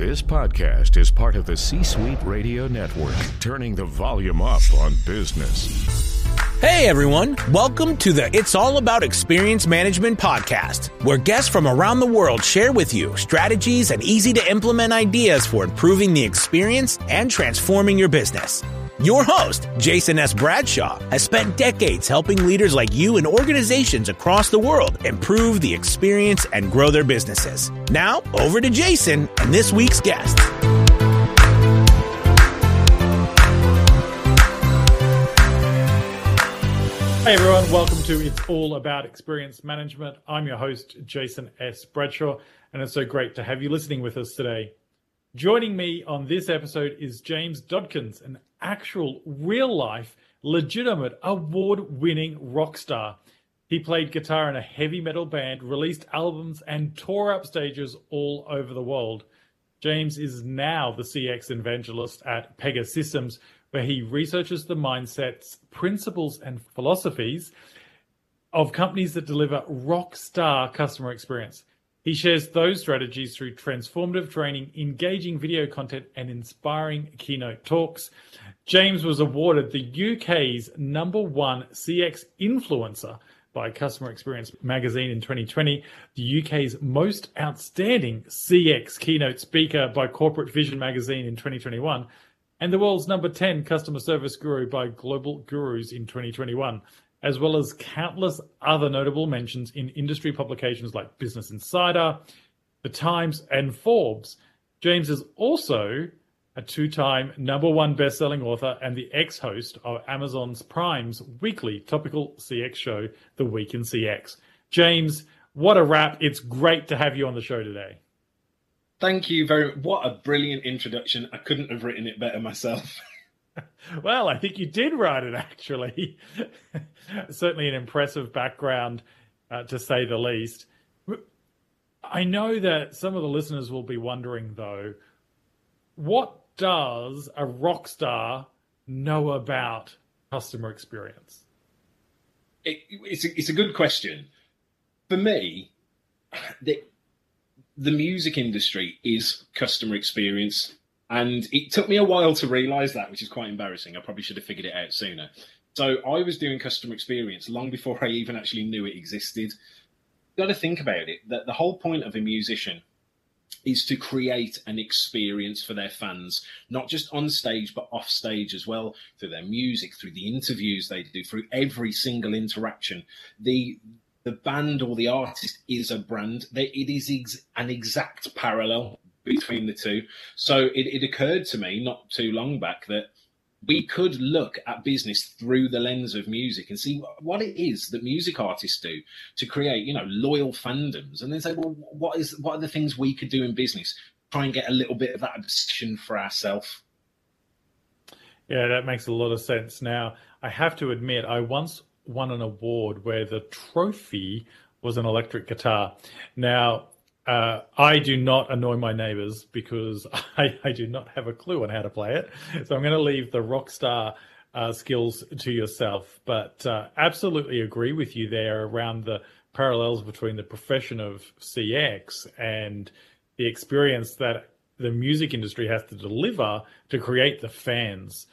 This podcast is part of the C Suite Radio Network, turning the volume up on business. Hey everyone, welcome to the It's All About Experience Management podcast, where guests from around the world share with you strategies and easy to implement ideas for improving the experience and transforming your business. Your host, Jason S. Bradshaw, has spent decades helping leaders like you and organizations across the world improve the experience and grow their businesses. Now, over to Jason and this week's guest. Hey everyone, welcome to It's All About Experience Management. I'm your host, Jason S. Bradshaw, and it's so great to have you listening with us today. Joining me on this episode is James Dodkins, an actual, real life, legitimate, award winning rock star. He played guitar in a heavy metal band, released albums, and tore up stages all over the world. James is now the CX evangelist at Pegasystems, where he researches the mindsets, principles, and philosophies of companies that deliver rock star customer experience. He shares those strategies through transformative training, engaging video content, and inspiring keynote talks. James was awarded the UK's number one CX influencer by Customer Experience magazine in 2020, the UK's most outstanding CX keynote speaker by Corporate Vision magazine in 2021, and the world's number 10 customer service guru by Global Gurus in 2021 as well as countless other notable mentions in industry publications like Business Insider, The Times, and Forbes. James is also a two time number one best-selling author and the ex host of Amazon's Prime's weekly topical CX show, This Week in CX. James, what a wrap. It's great to have you on the show today. Thank you very much. What a brilliant introduction. I couldn't have written it better myself. well, I think you did write it actually. Certainly an impressive background, uh, to say the least. I know that some of the listeners will be wondering, though, what does a rock star know about customer experience? It, it's, a, it's a good question. For me, the, the music industry is customer experience and it took me a while to realize that, which is quite embarrassing. I probably should have figured it out sooner. So I was doing customer experience long before I even actually knew it existed. You've got to think about it that the whole point of a musician is to create an experience for their fans, not just on stage, but off stage as well, through their music, through the interviews they do, through every single interaction. The the band or the artist is a brand. It is ex- an exact parallel between the two. So it, it occurred to me not too long back that we could look at business through the lens of music and see what it is that music artists do to create, you know, loyal fandoms, and then say, well, what is what are the things we could do in business? Try and get a little bit of that obsession for ourselves. Yeah, that makes a lot of sense. Now, I have to admit, I once won an award where the trophy was an electric guitar. Now, uh, I do not annoy my neighbors because I, I, do not have a clue on how to play it. So I'm going to leave the rock star uh, skills to yourself. But uh, absolutely agree with you there around the parallels between the profession of CX and the experience that the music industry has to deliver to create the fans.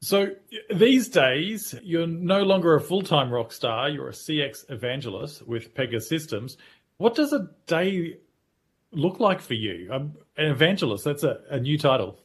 So these days, you're no longer a full time rock star, you're a CX evangelist with Pegasystems. What does a day look like for you? Um, an evangelist, that's a, a new title.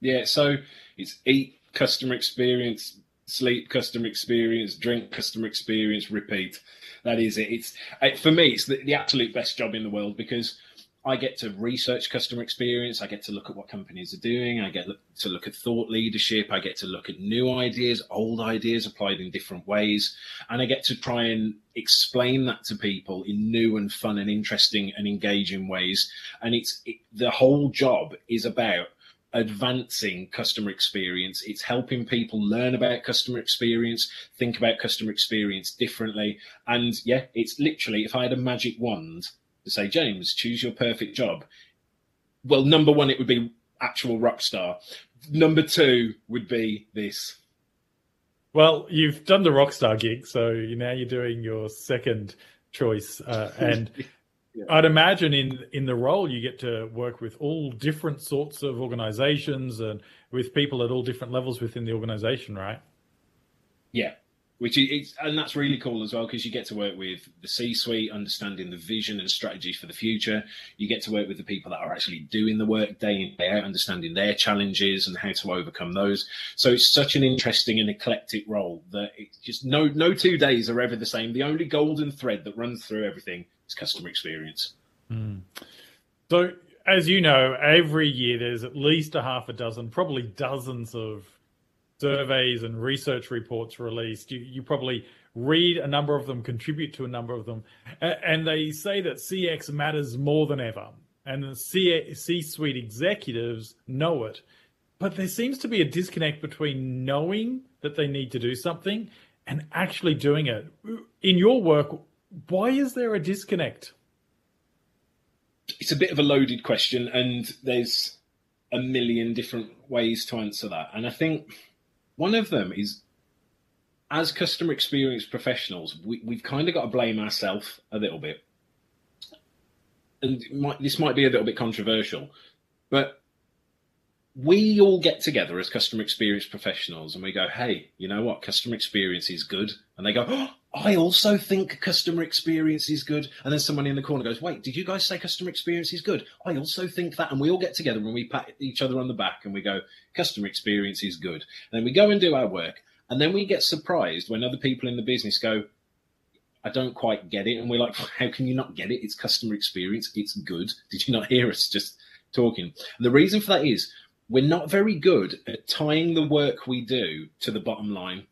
Yeah, so it's eat customer experience, sleep customer experience, drink customer experience, repeat. That is it. It's for me, it's the, the absolute best job in the world because I get to research customer experience. I get to look at what companies are doing. I get to look at thought leadership. I get to look at new ideas, old ideas applied in different ways. And I get to try and explain that to people in new and fun and interesting and engaging ways. And it's it, the whole job is about advancing customer experience. It's helping people learn about customer experience, think about customer experience differently. And yeah, it's literally, if I had a magic wand, to say, James, choose your perfect job. Well, number one, it would be actual rock star. Number two would be this. Well, you've done the rock star gig, so now you're doing your second choice, uh, and yeah. I'd imagine in in the role you get to work with all different sorts of organizations and with people at all different levels within the organization, right? Yeah, which is and that's really cool as well because you get to work with the C-suite, understanding the vision and strategies for the future. You get to work with the people that are actually doing the work day in day out, understanding their challenges and how to overcome those. So it's such an interesting and eclectic role that it's just no no two days are ever the same. The only golden thread that runs through everything is customer experience. Mm. So as you know, every year there's at least a half a dozen, probably dozens of surveys and research reports released. You, you probably read a number of them, contribute to a number of them, and they say that CX matters more than ever. And the C suite executives know it. But there seems to be a disconnect between knowing that they need to do something and actually doing it. In your work, why is there a disconnect? It's a bit of a loaded question, and there's a million different ways to answer that. And I think one of them is as customer experience professionals, we, we've kind of got to blame ourselves a little bit. And might, this might be a little bit controversial, but we all get together as customer experience professionals and we go, hey, you know what? Customer experience is good. And they go, oh, I also think customer experience is good. And then someone in the corner goes, wait, did you guys say customer experience is good? I also think that. And we all get together and we pat each other on the back and we go, customer experience is good. And then we go and do our work. And then we get surprised when other people in the business go, I don't quite get it. And we're like, how can you not get it? It's customer experience. It's good. Did you not hear us just talking? And the reason for that is we're not very good at tying the work we do to the bottom line.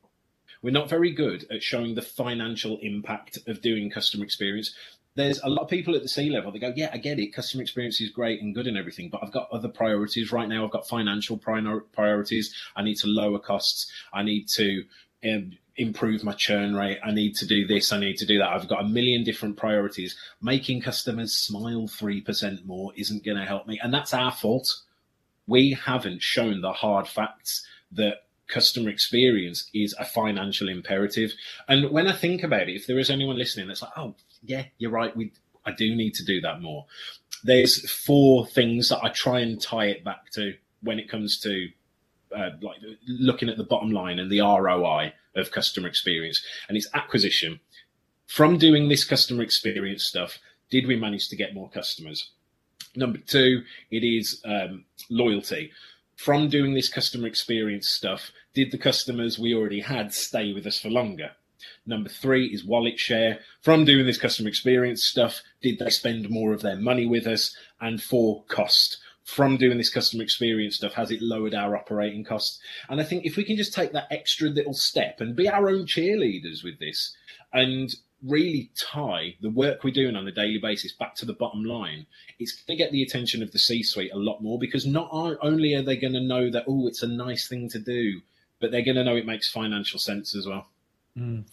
We're not very good at showing the financial impact of doing customer experience. There's a lot of people at the C level that go, Yeah, I get it. Customer experience is great and good and everything, but I've got other priorities right now. I've got financial priorities. I need to lower costs. I need to um, improve my churn rate. I need to do this. I need to do that. I've got a million different priorities. Making customers smile 3% more isn't going to help me. And that's our fault we haven't shown the hard facts that customer experience is a financial imperative. And when I think about it, if there is anyone listening that's like, oh, yeah, you're right, we I do need to do that more. There's four things that I try and tie it back to when it comes to uh, like looking at the bottom line and the ROI of customer experience, and it's acquisition. From doing this customer experience stuff, did we manage to get more customers? Number two, it is um, loyalty. From doing this customer experience stuff, did the customers we already had stay with us for longer? Number three is wallet share. From doing this customer experience stuff, did they spend more of their money with us? And four, cost. From doing this customer experience stuff, has it lowered our operating costs? And I think if we can just take that extra little step and be our own cheerleaders with this and really tie the work we're doing on a daily basis back to the bottom line, it's going to get the attention of the C suite a lot more because not only are they going to know that, oh, it's a nice thing to do, but they're going to know it makes financial sense as well. Mm.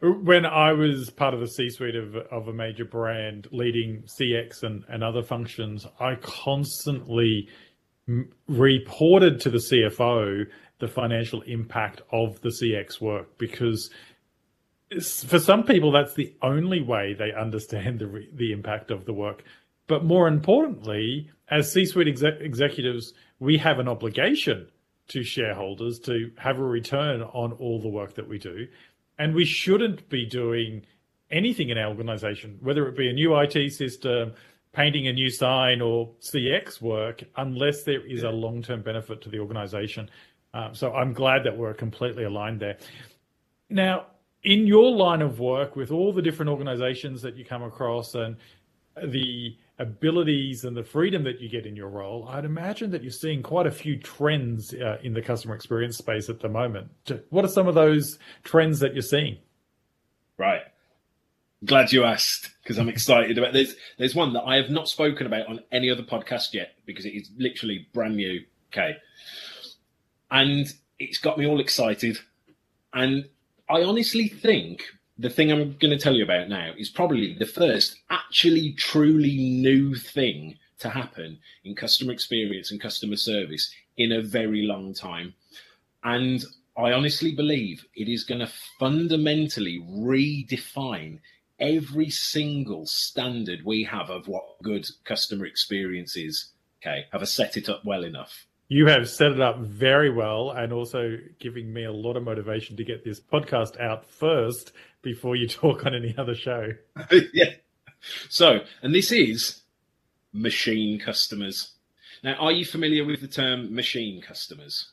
When I was part of the C suite of, of a major brand leading CX and, and other functions, I constantly reported to the CFO the financial impact of the CX work because for some people, that's the only way they understand the re- the impact of the work. But more importantly, as C-suite exec- executives, we have an obligation to shareholders to have a return on all the work that we do, and we shouldn't be doing anything in our organization, whether it be a new IT system, painting a new sign, or CX work, unless there is a long-term benefit to the organization. Um, so I'm glad that we're completely aligned there. Now, in your line of work with all the different organizations that you come across and the abilities and the freedom that you get in your role, I'd imagine that you're seeing quite a few trends uh, in the customer experience space at the moment. What are some of those trends that you're seeing? Right. Glad you asked because I'm excited about there's there's one that I have not spoken about on any other podcast yet because it is literally brand new. Okay. And it's got me all excited. And I honestly think the thing I'm going to tell you about now is probably the first actually truly new thing to happen in customer experience and customer service in a very long time. And I honestly believe it is going to fundamentally redefine every single standard we have of what good customer experience is. Okay, have I set it up well enough? You have set it up very well and also giving me a lot of motivation to get this podcast out first before you talk on any other show. yeah. So, and this is machine customers. Now, are you familiar with the term machine customers?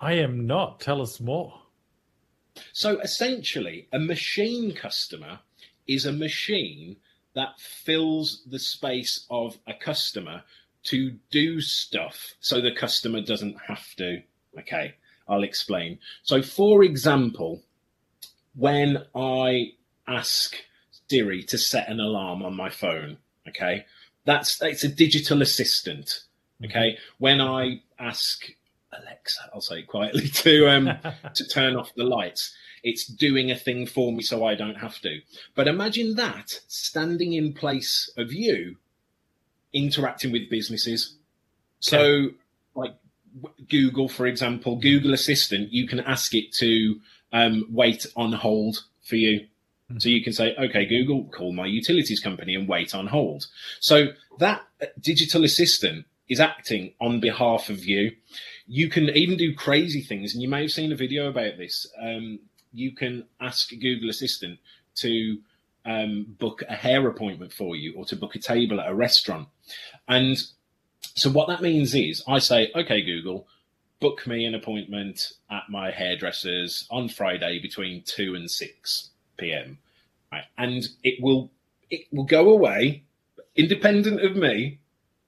I am not. Tell us more. So, essentially, a machine customer is a machine that fills the space of a customer to do stuff so the customer doesn't have to. Okay, I'll explain. So, for example, when I ask Siri to set an alarm on my phone, okay, that's it's a digital assistant. Okay, when I ask Alexa, I'll say quietly to um to turn off the lights, it's doing a thing for me so I don't have to. But imagine that standing in place of you interacting with businesses. So, okay. like Google, for example, Google Assistant, you can ask it to um, wait on hold for you. Mm-hmm. So you can say, okay, Google, call my utilities company and wait on hold. So that digital assistant is acting on behalf of you. You can even do crazy things, and you may have seen a video about this. Um, you can ask Google Assistant to um, book a hair appointment for you or to book a table at a restaurant. And so what that means is I say, okay, Google, book me an appointment at my hairdresser's on Friday between 2 and 6 p.m. Right? And it will it will go away independent of me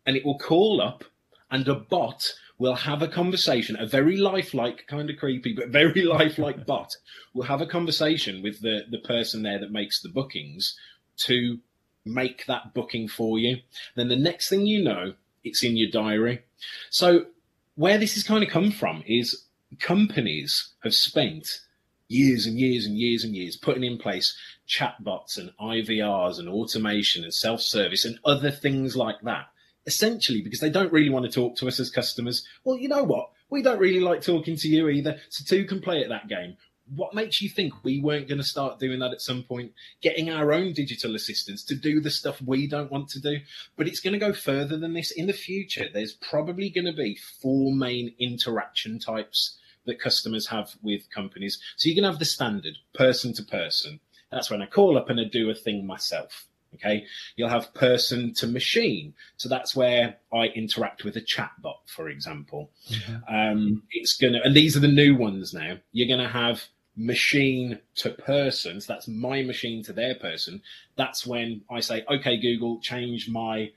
and it will call up and a bot will have a conversation, a very lifelike, kind of creepy, but very lifelike bot will have a conversation with the, the person there that makes the bookings to make that booking for you. Then the next thing you know, it's in your diary. So where this has kind of come from is companies have spent years and years and years and years putting in place chatbots and IVRs and automation and self service and other things like that essentially because they don't really want to talk to us as customers. Well, you know what? We don't really like talking to you either. So two can play at that game. What makes you think we weren't going to start doing that at some point? Getting our own digital assistants to do the stuff we don't want to do. But it's going to go further than this. In the future, there's probably going to be four main interaction types that customers have with companies. So you can have the standard person to person. That's when I call up and I do a thing myself. Okay, you'll have person to machine. So that's where I interact with a chatbot, for example. Mm-hmm. Um, it's gonna, and these are the new ones now. You're gonna have machine to person. So that's my machine to their person. That's when I say, okay, Google, change my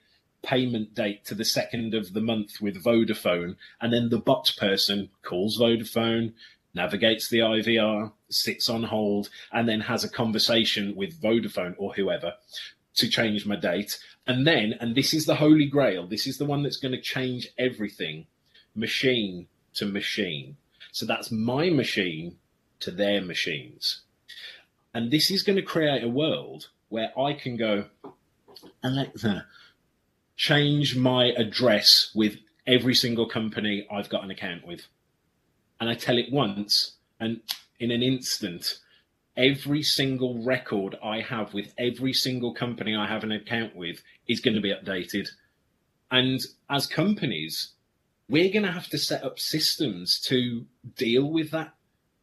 payment date to the second of the month with Vodafone. And then the bot person calls Vodafone, navigates the IVR, sits on hold, and then has a conversation with Vodafone or whoever to change my date. And then, and this is the holy grail, this is the one that's going to change everything machine to machine. So that's my machine to their machines. And this is going to create a world where I can go, Alexa, change my address with every single company I've got an account with. And I tell it once, and in an instant, every single record I have with every single company I have an account with is going to be updated. And as companies, we're going to have to set up systems to deal with that.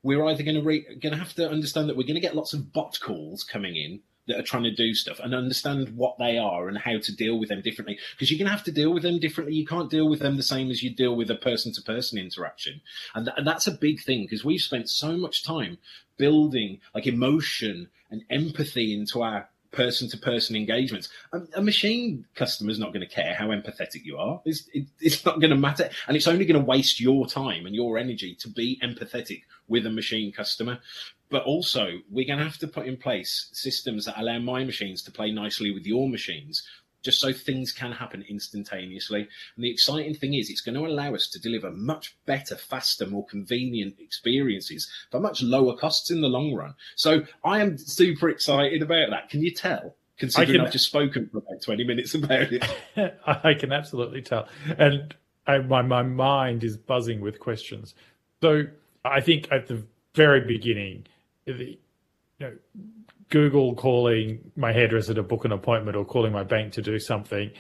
We're either going to re- going to have to understand that we're going to get lots of bot calls coming in that are trying to do stuff and understand what they are and how to deal with them differently. Because you're going to have to deal with them differently. You can't deal with them the same as you deal with a person to person interaction. And, th- and that's a big thing because we've spent so much time building like emotion and empathy into our person to person engagements. A, machine customer is not going to care how empathetic you are. It's, it, it's not going to matter. And it's only going to waste your time and your energy to be empathetic with a machine customer. But also, we're going to have to put in place systems that allow my machines to play nicely with your machines just so things can happen instantaneously. And the exciting thing is, it's going to allow us to deliver much better, faster, more convenient experiences for much lower costs in the long run. So I am super excited about that. Can you tell? Considering can, I've just spoken for about 20 minutes about it. I can absolutely tell. And I, my, my mind is buzzing with questions. So I think at the very beginning, the, you know, Google calling my hairdresser to book an appointment or calling my bank to do something,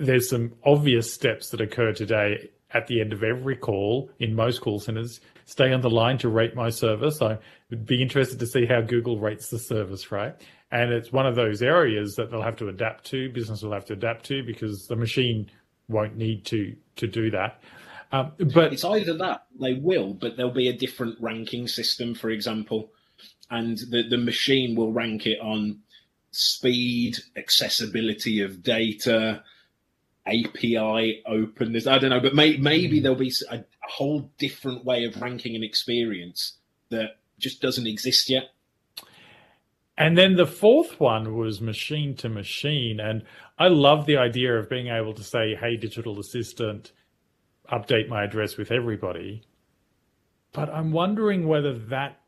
there's some obvious steps that occur today at the end of every call in most call centers. Stay on the line to rate my service. I would be interested to see how Google rates the service, right? And it's one of those areas that they'll have to adapt to, business will have to adapt to because the machine won't need to to do that. Um, but it's either that they will, but there'll be a different ranking system, for example, and the the machine will rank it on speed, accessibility of data, API openness. I don't know, but may, maybe mm. there'll be a, a whole different way of ranking an experience that just doesn't exist yet. And then the fourth one was machine to machine. And I love the idea of being able to say, hey, digital assistant, update my address with everybody. But I'm wondering whether that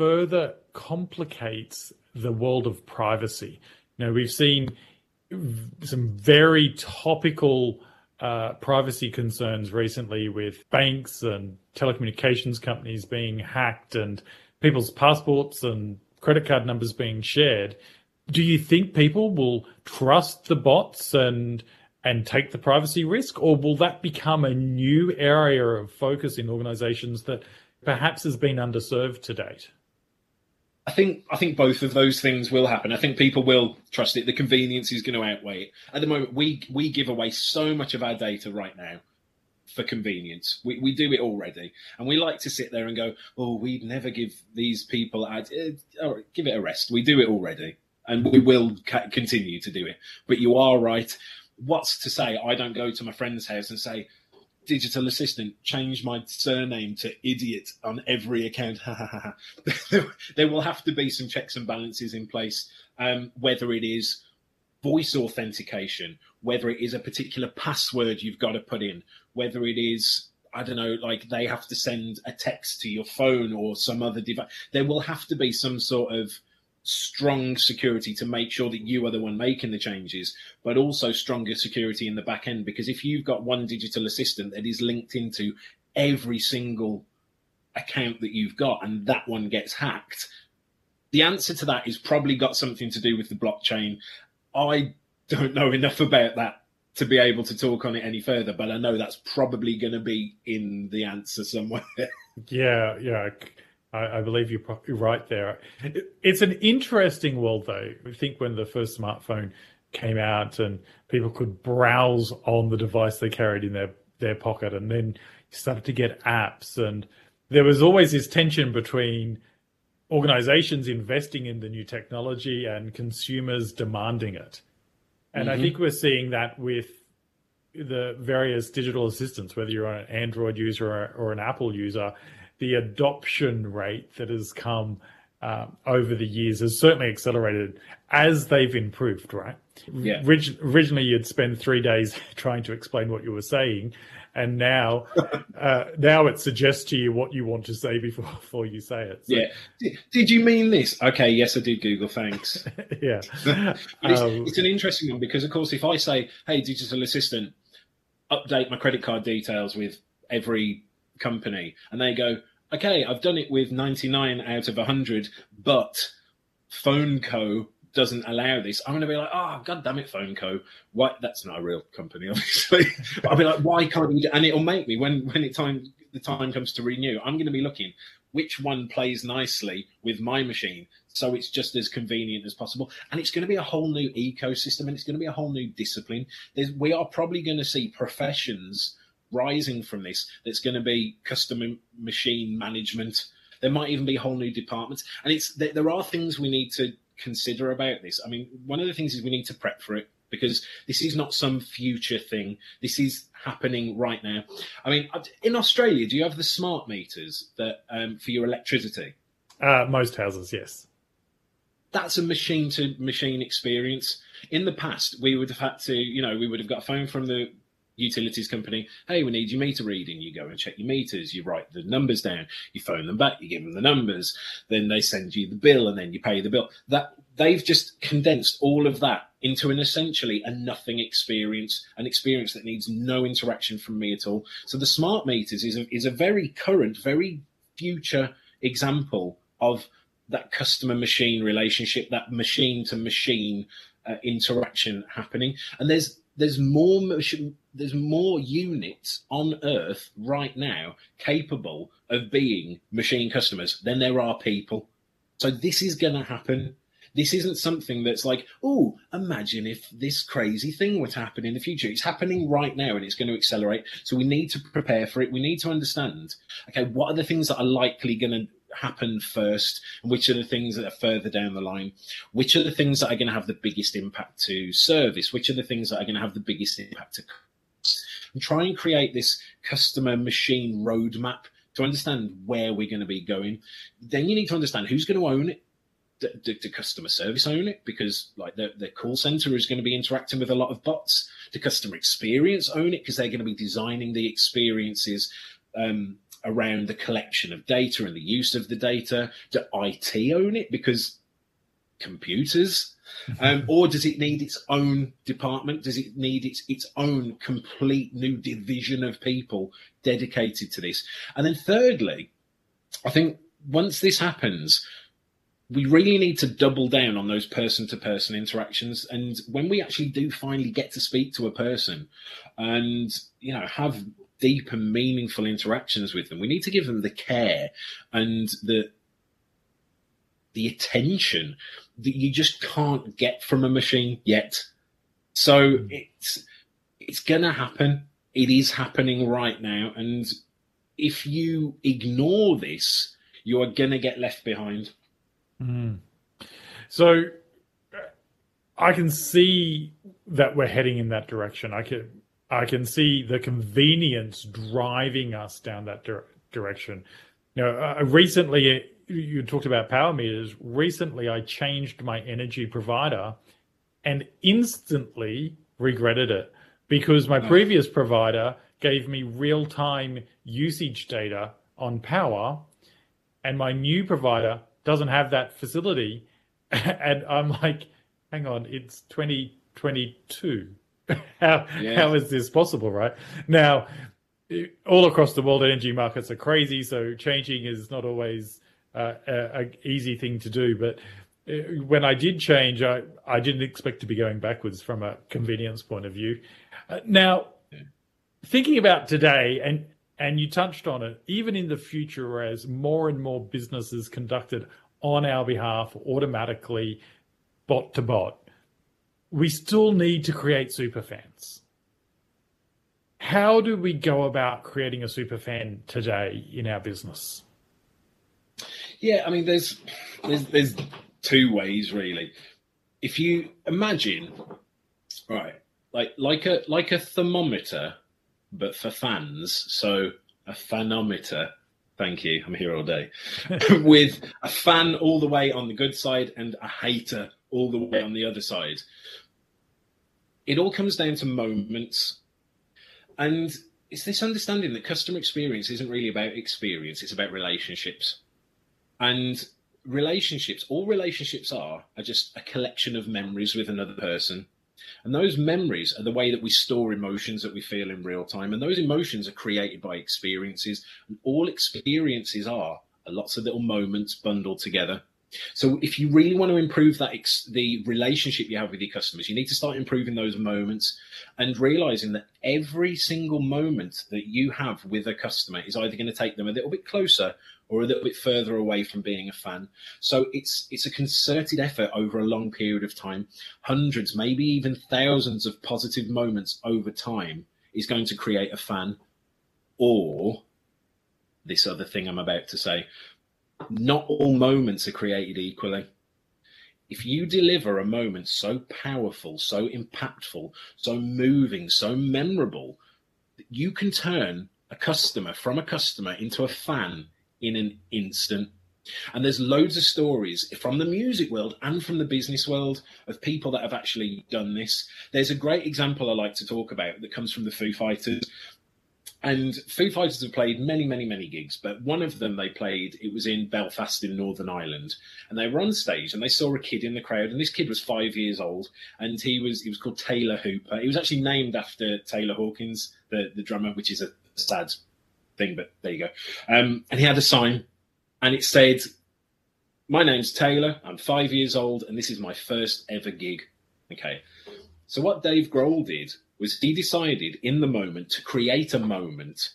further complicates the world of privacy. Now, we've seen some very topical uh, privacy concerns recently with banks and telecommunications companies being hacked and people's passports and credit card numbers being shared. Do you think people will trust the bots and and take the privacy risk, or will that become a new area of focus in organizations that perhaps has been underserved to date? I think I think both of those things will happen. I think people will trust it. The convenience is going to outweigh it. At the moment, we we give away so much of our data right now for convenience. We we do it already, and we like to sit there and go, "Oh, we'd never give these people ad. Uh, give it a rest. We do it already, and we will ca- continue to do it." But you are right. What's to say I don't go to my friend's house and say, digital assistant change my surname to idiot on every account. there will have to be some checks and balances in place, um, whether it is voice authentication, whether it is a particular password you've got to put in, whether it is I don't know, like they have to send a text to your phone or some other device. There will have to be some sort of strong security to make sure that you are the one making the changes, but also stronger security in the back end. Because if you've got one digital assistant that is linked into every single account that you've got and that one gets hacked, the answer to that is probably got something to do with the blockchain. I don't know enough about that to be able to talk on it any further, but I know that's probably going to be in the answer somewhere. yeah, yeah. I, I believe you're probably right there. It, it's an interesting world, though. I think when the first smartphone came out and people could browse on the device they carried in their, their pocket, and then you started to get apps, and there was always this tension between organizations investing in the new technology and consumers demanding it. And mm-hmm. I think we're seeing that with the various digital assistants, whether you're an Android user or, or an Apple user, the adoption rate that has come uh, over the years has certainly accelerated as they've improved, right? Yeah. Orig- originally, you'd spend three days trying to explain what you were saying, and now, uh, now it suggests to you what you want to say before before you say it. So, yeah. Did, did, you mean this? Okay. Yes, I did. Google. Thanks. yeah. it's, um, it's an interesting one because, of course, if I say, "Hey, digital assistant, update my credit card details with every company," and they go, okay, I've done it with 99 out of 100, but Phone Co doesn't allow this. I'm going to be like, oh, god damn it, Phone Co. Why? That's not a real company, obviously. I'll be like, why can't you? And it'll make me when when it time the time comes to renew. I'm going to be looking which one plays nicely with my machine, so it's just as convenient as possible. And it's going to be a whole new ecosystem, and it's going to be a whole new discipline. There's, we are probably going to see professions rising from this that's going to be custom machine management. There might even be whole new departments. And it's there, there are things we need to consider about this. I mean, one of the things is we need to prep for it because this is not some future thing. This is happening right now. I mean, in Australia, do you have the smart meters that um, for your electricity? Uh, most houses, yes. That's a machine to machine experience. In the past, we would have had to, you know, we would have got a phone from the utilities company, hey, we need your meter reading. You go and check your meters, you write the numbers down, you phone them back, you give them the numbers, then they send you the bill and then you pay the bill. That they've just condensed all of that into an essentially a nothing experience, an experience that needs no interaction from me at all. So the smart meters is a, is a very current, very future example of that customer machine relationship, that machine to machine uh, interaction happening. And there's there's more there's more units on Earth right now capable of being machine customers than there are people. So this is going to happen. This isn't something that's like, oh, imagine if this crazy thing would happen in the future. It's happening right now and it's going to accelerate. So we need to prepare for it. We need to understand, okay, what are the things that are likely going to happen first and which are the things that are further down the line? Which are the things that are going to have the biggest impact to service? Which are the things that are going to have the biggest impact to and try and create this customer machine roadmap to understand where we're going to be going. Then you need to understand who's going to own it. The, the, customer service own it because like the, the call center is going to be interacting with a lot of bots. The customer experience own it because they're going to be designing the experiences um, around the collection of data and the use of the data. Do it own it because computers? Um, or does it need its own department? Does it need its its own complete new division of people dedicated to this? And then thirdly i think once this happens we really need to double down on those person to person interactions. And when we actually do finally get to speak to a person and, you know, have deep and meaningful interactions with them, we need to give them the care and the, the attention that you just can't get from a machine yet. So hmm. it's, it's going to happen. It is happening right now. And if you ignore this, you are going to get left behind. Mm. So I can see that we're heading in that direction. I can I can see the convenience driving us down that dir- direction. You know, uh, uh, recently uh, you talked about power meters. Recently, I changed my energy provider and instantly regretted it because my mm. previous provider gave me real time usage data on power, and my new provider doesn't have that facility. and I'm like, hang on, it's 2022. how yeah. how is this possible, right? Now, all across the world, energy markets are crazy, so changing is not always uh, a, a, easy thing to do. But uh, when I did change, I, I didn't expect to be going backwards from a convenience point of view. Uh, now, thinking about today, and and you touched on it, even in the future, as more and more businesses conducted on our behalf automatically, bot to bot, we still need to create super fans. How do we go about creating a super fan today in our business? Yeah, I mean, there's there's, there's two ways really. If you imagine, right, like like a like a thermometer but for fans. So a fanometer. Thank you. I'm here all day. With a fan all the way on the good side and a hater all the way on the other side. It all comes down to moments. And it's this understanding that customer experience isn't really about experience, it's about relationships. And relationships, all relationships are, are just a collection of memories with another person. And those memories are the way that we store emotions that we feel in real time. And those emotions are created by experiences. And all experiences are, are lots of little moments bundled together. So if you really want to improve that ex- the relationship you have with your customers, you need to start improving those moments and realizing that every single moment that you have with a customer is either going to take them a little bit closer or a little bit further away from being a fan. So it's it's a concerted effort over a long period of time. Hundreds, maybe even thousands of positive moments over time is going to create a fan. Or this other thing I'm about to say, not all moments are created equally. If you deliver a moment so powerful, so impactful, so moving, so memorable, you can turn a customer from a customer into a fan in an instant. And there's loads of stories from the music world and from the business world of people that have actually done this. There's a great example I like to talk about that comes from the Foo Fighters. And Foo Fighters have played many, many, many gigs, but one of them they played, it was in Belfast in Northern Ireland. And they were on stage and they saw a kid in the crowd, and this kid was five years old, and he was he was called Taylor Hooper. He was actually named after Taylor Hawkins, the, the drummer, which is a sad thing, but there you go. Um, and he had a sign, and it said, my name's Taylor. I'm five years old, and this is my first ever gig. Okay. So what Dave Grohl did was he decided in the moment to create a moment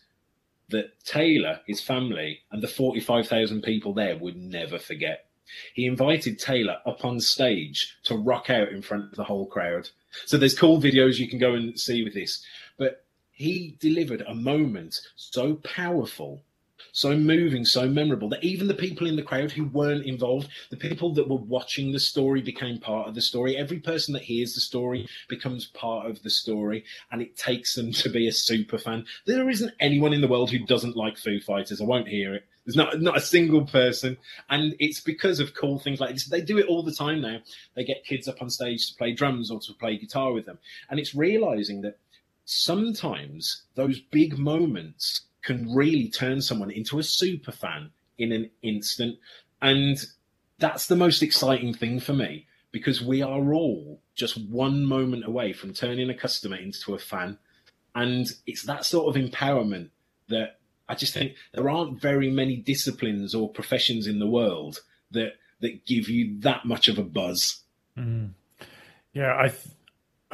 that Taylor, his family, and the 45,000 people there would never forget. He invited Taylor up on stage to rock out in front of the whole crowd. So there's cool videos you can go and see with this. But he delivered a moment so powerful so moving, so memorable that even the people in the crowd who weren't involved, the people that were watching the story became part of the story. Every person that hears the story becomes part of the story, and it takes them to be a super fan. There isn't anyone in the world who doesn't like Foo Fighters. I won't hear it. There's not not a single person, and it's because of cool things like this. They do it all the time now. They get kids up on stage to play drums or to play guitar with them, and it's realizing that sometimes those big moments can really turn someone into a super fan in an instant. And that's the most exciting thing for me because we are all just one moment away from turning a customer into a fan. And it's that sort of empowerment that I just think there aren't very many disciplines or professions in the world that that give you that much of a buzz. Mm. Yeah, I th-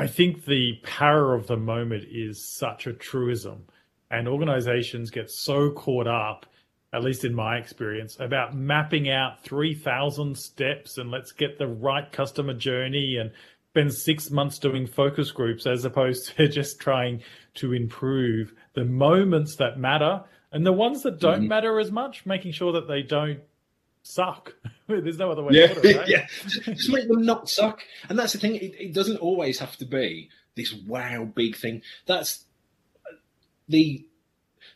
I think the power of the moment is such a truism and organizations get so caught up at least in my experience about mapping out 3000 steps and let's get the right customer journey and spend six months doing focus groups as opposed to just trying to improve the moments that matter and the ones that don't mm-hmm. matter as much making sure that they don't suck there's no other way yeah, to put it right? yeah just make them not suck and that's the thing it, it doesn't always have to be this wow big thing that's the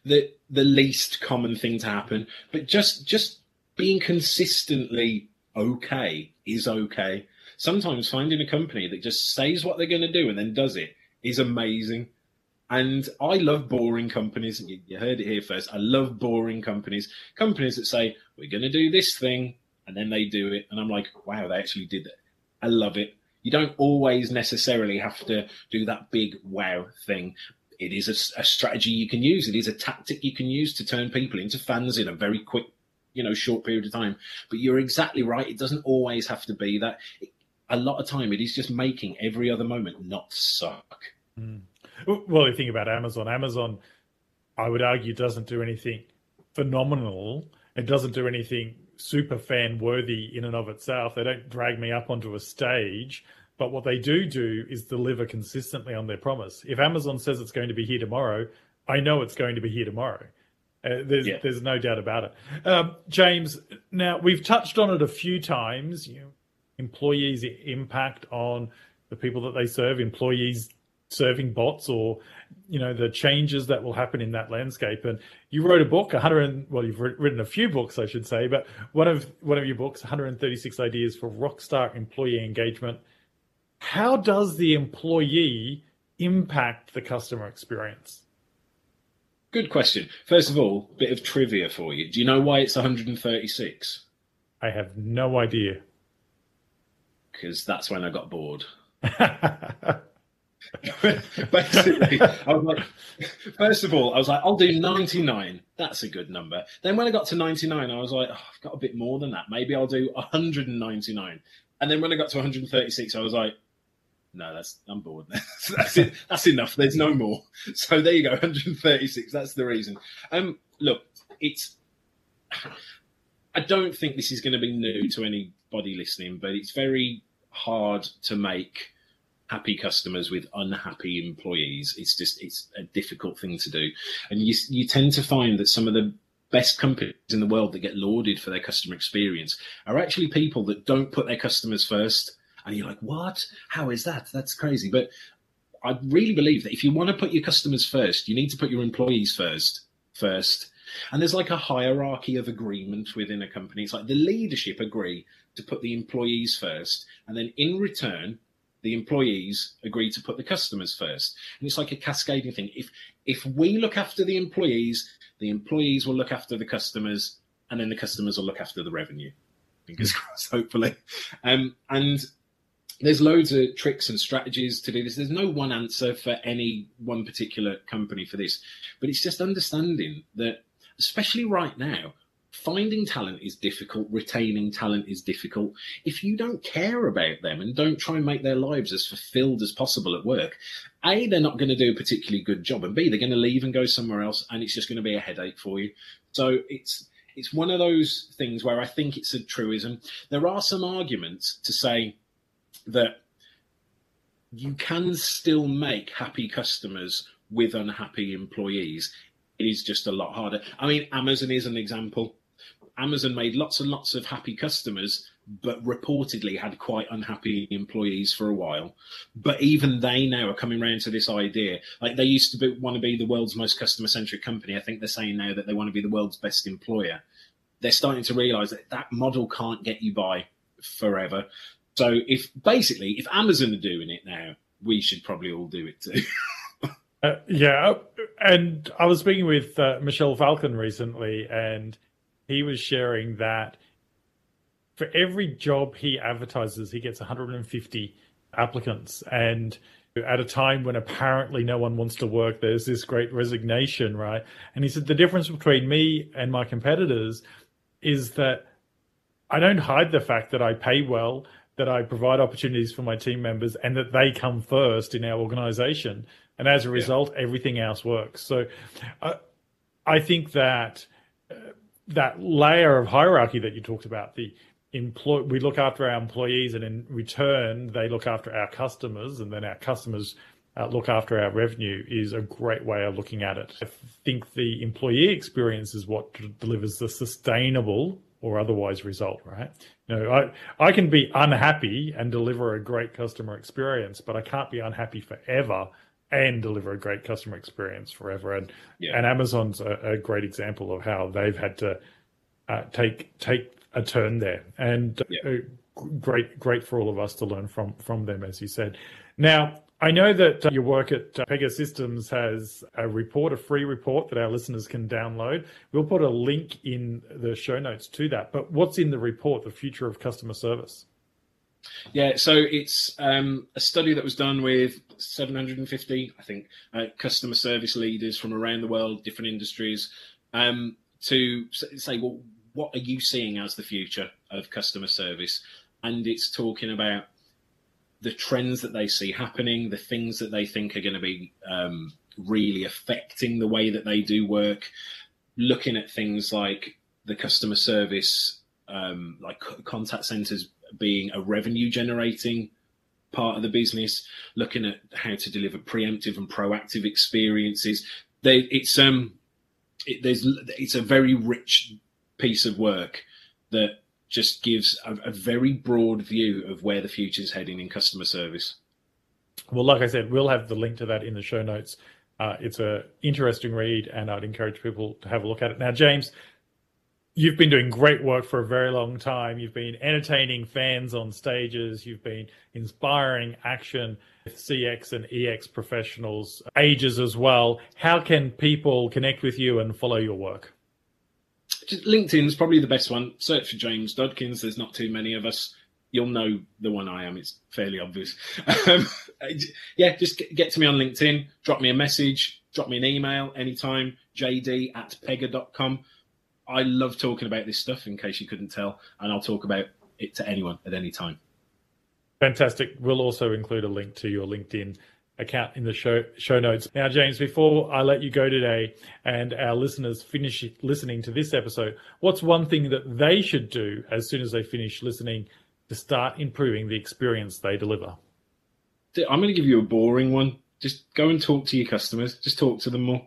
the the least common thing to happen. But just just being consistently okay is okay. Sometimes finding a company that just says what they're going to do and then does it is amazing. And I love boring companies. You, heard it here first. I love boring companies. Companies that say, we're going to do this thing, and then they do it. And I'm like, wow, they actually did it. I love it. You don't always necessarily have to do that big wow thing, it is a, a, strategy you can use. It is a tactic you can use to turn people into fans in a very quick, you know, short period of time. But you're exactly right. It doesn't always have to be that. A lot of time, it is just making every other moment not suck. Mm. Well, you think about Amazon. Amazon, I would argue, doesn't do anything phenomenal. It doesn't do anything super fan worthy in and of itself. They don't drag me up onto a stage but what they do do is deliver consistently on their promise. If Amazon says it's going to be here tomorrow, I know it's going to be here tomorrow. Uh, there's yeah. there's no doubt about it. Um, James, now we've touched on it a few times. You know, employees' impact on the people that they serve, employees serving bots, or you know the changes that will happen in that landscape. And you wrote a book, 100. Well, you've written a few books, I should say, but one of one of your books, 136 ideas for rockstar employee engagement how does the employee impact the customer experience? Good question. First of all, bit of trivia for you. Do you know why it's 136? I have no idea. Because that's when I got bored. Basically, I was like, first of all, I was like, I'll do 99. That's a good number. Then when I got to 99, I was like, oh, I've got a bit more than that. Maybe I'll do 199. And then when I got to 136, I was like, no, that's I'm bored. that's it. That's enough. There's no more. So there you go, 136. That's the reason. Um, look, it's. I don't think this is going to be new to anybody listening, but it's very hard to make happy customers with unhappy employees. It's just it's a difficult thing to do, and you you tend to find that some of the best companies in the world that get lauded for their customer experience are actually people that don't put their customers first and you're like, what? How is that? That's crazy. But I really believe that if you want to put your customers first, you need to put your employees first. First. And there's like a hierarchy of agreement within a company. It's like the leadership agree to put the employees first. And then in return, the employees agree to put the customers first. And it's like a cascading thing. If if we look after the employees, the employees will look after the customers, and then the customers will look after the revenue. Fingers crossed, hopefully. Um, and there's loads of tricks and strategies to do this. There's no one answer for any one particular company for this, but it's just understanding that, especially right now, finding talent is difficult, retaining talent is difficult. If you don't care about them and don't try and make their lives as fulfilled as possible at work, A, they're not going to do a particularly good job, and B, they're going to leave and go somewhere else, and it's just going to be a headache for you. So it's it's one of those things where I think it's a truism. There are some arguments to say that you can still make happy customers with unhappy employees. It is just a lot harder. I mean, Amazon is an example. Amazon made lots and lots of happy customers, but reportedly had quite unhappy employees for a while. But even they now are coming around to this idea. Like they used to be, want to be the world's most customer centric company. I think they're saying now that they want to be the world's best employer. They're starting to realize that that model can't get you by forever. So if basically, if Amazon are doing it now, we should probably all do it too. uh, yeah, and I was speaking with uh, Michel Falcon recently, and he was sharing that for every job he advertises, he gets 150 applicants. And at a time when apparently no one wants to work, there's this great resignation, right? And he said the difference between me and my competitors is that I don't hide the fact that I pay well, that I provide opportunities for my team members, and that they come first in our organization. And as a result, yeah. everything else works. So uh, I think that. Uh, that layer of hierarchy that you talked about, the employ we look after our employees and in return they look after our customers and then our customers uh, look after our revenue is a great way of looking at it. I think the employee experience is what delivers the sustainable or otherwise result, right? You know, I, I can be unhappy and deliver a great customer experience, but I can't be unhappy forever and deliver a great customer experience forever. And yeah. and Amazon's a, a, great example of how they've had to uh, take take a turn there, and yeah. uh, great great for all of us to learn from from them, as you said. Now. I know that uh, your work at uh, Pegasystems has a report, a free report that our listeners can download. We'll put a link in the show notes to that. But what's in the report, the future of customer service? Yeah, so it's um, a study that was done with 750, I think, uh, customer service leaders from around the world, different industries, um, to say, well, what are you seeing as the future of customer service? And it's talking about the trends that they see happening, the things that they think are going to be um, really affecting the way that they do work, looking at things like the customer service, um, like contact centers being a revenue generating part of the business, looking at how to deliver preemptive and proactive experiences. They, it's um, it, there's it's a very rich piece of work that just gives a, a very broad view of where the future is heading in customer service. Well, like I said, we'll have the link to that in the show notes. Uh, it's a interesting read, and I'd encourage people to have a look at it. Now, James, you've been doing great work for a very long time. You've been entertaining fans on stages. You've been inspiring action with CX and EX professionals, ages as well. How can people connect with you and follow your work? LinkedIn's probably the best one. Search for James Dodkins. There's not too many of us. You'll know the one I am. It's fairly obvious. Um, yeah, just get to me on LinkedIn. Drop me a message. Drop me an email anytime. JD at pega.com I love talking about this stuff, in case you couldn't tell, and I'll talk about it to anyone at any time. Fantastic. We'll also include a link to your LinkedIn account in the show show notes. Now, James, before I let you go today and our listeners finish listening to this episode, what's one thing that they should do as soon as they finish listening to start improving the experience they deliver? I'm going to give you a boring one. Just go and talk to your customers. Just talk to them more.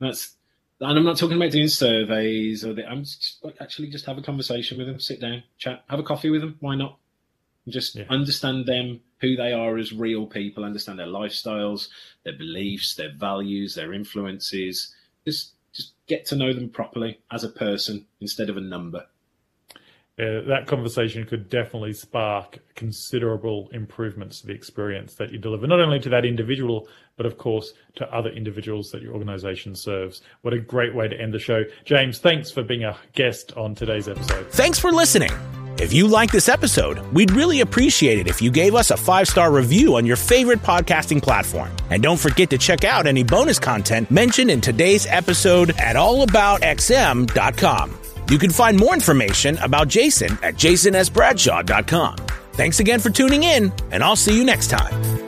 That's and I'm not talking about doing surveys or the, I'm just like actually just have a conversation with them, sit down, chat, have a coffee with them. Why not? Just yeah. understand them, who they are as real people, understand their lifestyles, their beliefs, their values, their influences. Just just get to know them properly as a person instead of a number uh, that conversation could definitely spark considerable improvements to the experience that you deliver, not only to that individual, but of course to other individuals that your organization serves. What a great way to end the show. James, thanks for being a guest on today's episode. Thanks for listening. If you like this episode, we'd really appreciate it if you gave us a five star review on your favorite podcasting platform. And don't forget to check out any bonus content mentioned in today's episode at allaboutxm.com. You can find more information about Jason at jasonsbradshaw.com. Thanks again for tuning in, and I'll see you next time.